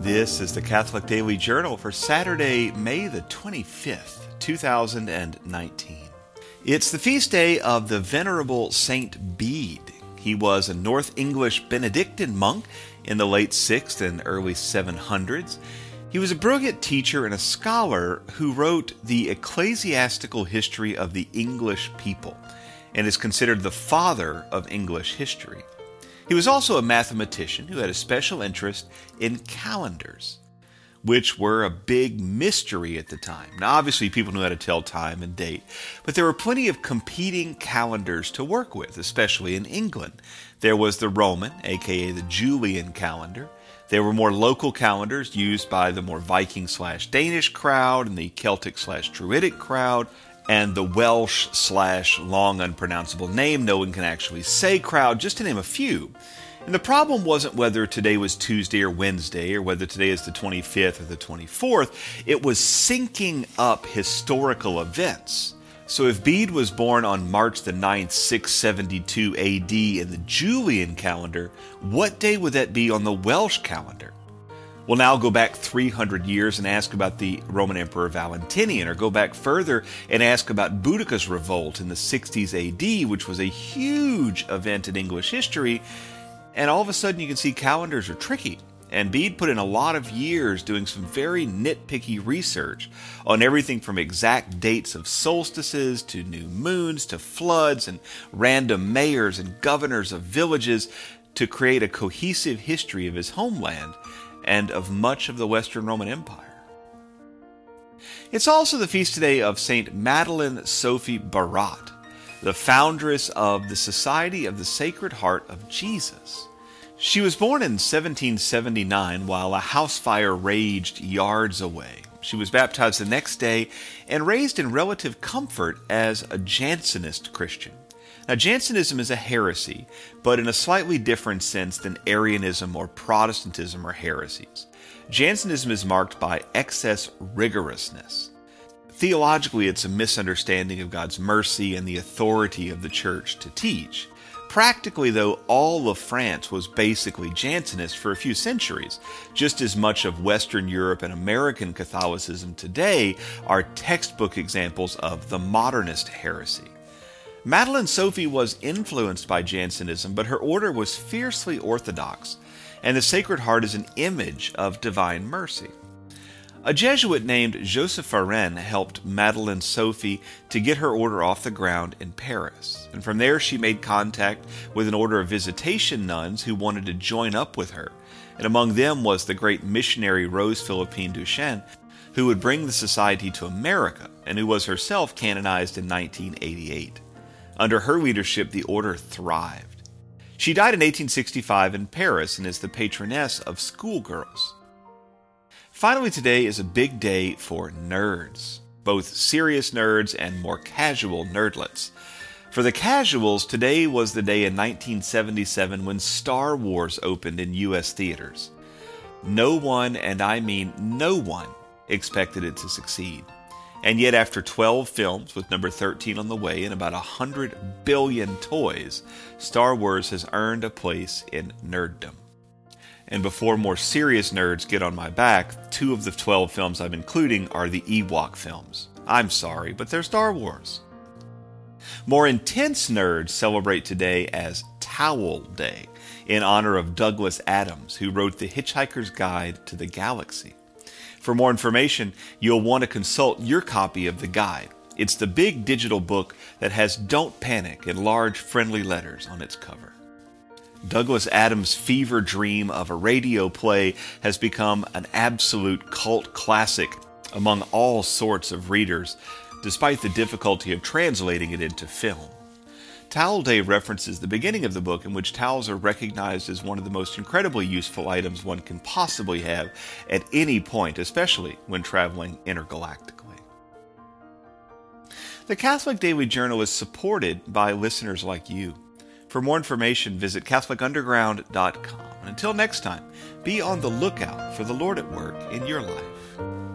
This is the Catholic Daily Journal for Saturday, May the 25th, 2019. It's the feast day of the Venerable Saint Bede. He was a North English Benedictine monk in the late 6th and early 700s. He was a brilliant teacher and a scholar who wrote the ecclesiastical history of the English people and is considered the father of English history. He was also a mathematician who had a special interest in calendars, which were a big mystery at the time. Now, obviously, people knew how to tell time and date, but there were plenty of competing calendars to work with, especially in England. There was the Roman, aka the Julian calendar. There were more local calendars used by the more Viking slash Danish crowd and the Celtic slash Druidic crowd, and the Welsh slash long unpronounceable name no one can actually say crowd, just to name a few. And the problem wasn't whether today was Tuesday or Wednesday, or whether today is the 25th or the 24th. It was syncing up historical events. So if Bede was born on March the 9th, 672 AD in the Julian calendar, what day would that be on the Welsh calendar? We'll now go back 300 years and ask about the Roman Emperor Valentinian, or go back further and ask about Boudicca's revolt in the 60s AD, which was a huge event in English history. And all of a sudden, you can see calendars are tricky. And Bede put in a lot of years doing some very nitpicky research on everything from exact dates of solstices to new moons to floods and random mayors and governors of villages to create a cohesive history of his homeland and of much of the Western Roman Empire. It's also the feast today of St. Madeleine Sophie Barat, the foundress of the Society of the Sacred Heart of Jesus. She was born in 1779 while a house fire raged yards away. She was baptized the next day and raised in relative comfort as a Jansenist Christian. Now, Jansenism is a heresy, but in a slightly different sense than Arianism or Protestantism are heresies. Jansenism is marked by excess rigorousness. Theologically, it's a misunderstanding of God's mercy and the authority of the church to teach. Practically, though, all of France was basically Jansenist for a few centuries. Just as much of Western Europe and American Catholicism today are textbook examples of the modernist heresy. Madeleine Sophie was influenced by Jansenism, but her order was fiercely orthodox, and the Sacred Heart is an image of divine mercy. A Jesuit named Joseph Varin helped Madeleine Sophie to get her order off the ground in Paris, and from there she made contact with an order of visitation nuns who wanted to join up with her, and among them was the great missionary Rose Philippine Duchesne, who would bring the society to America and who was herself canonized in 1988. Under her leadership, the order thrived. She died in 1865 in Paris and is the patroness of schoolgirls. Finally, today is a big day for nerds, both serious nerds and more casual nerdlets. For the casuals, today was the day in 1977 when Star Wars opened in U.S. theaters. No one, and I mean no one, expected it to succeed. And yet, after 12 films, with number 13 on the way and about 100 billion toys, Star Wars has earned a place in nerddom. And before more serious nerds get on my back, two of the 12 films I'm including are the Ewok films. I'm sorry, but they're Star Wars. More intense nerds celebrate today as Towel Day in honor of Douglas Adams, who wrote The Hitchhiker's Guide to the Galaxy. For more information, you'll want to consult your copy of the guide. It's the big digital book that has Don't Panic in large friendly letters on its cover. Douglas Adams' fever dream of a radio play has become an absolute cult classic among all sorts of readers, despite the difficulty of translating it into film. Towel Day references the beginning of the book, in which towels are recognized as one of the most incredibly useful items one can possibly have at any point, especially when traveling intergalactically. The Catholic Daily Journal is supported by listeners like you. For more information, visit CatholicUnderground.com. Until next time, be on the lookout for the Lord at work in your life.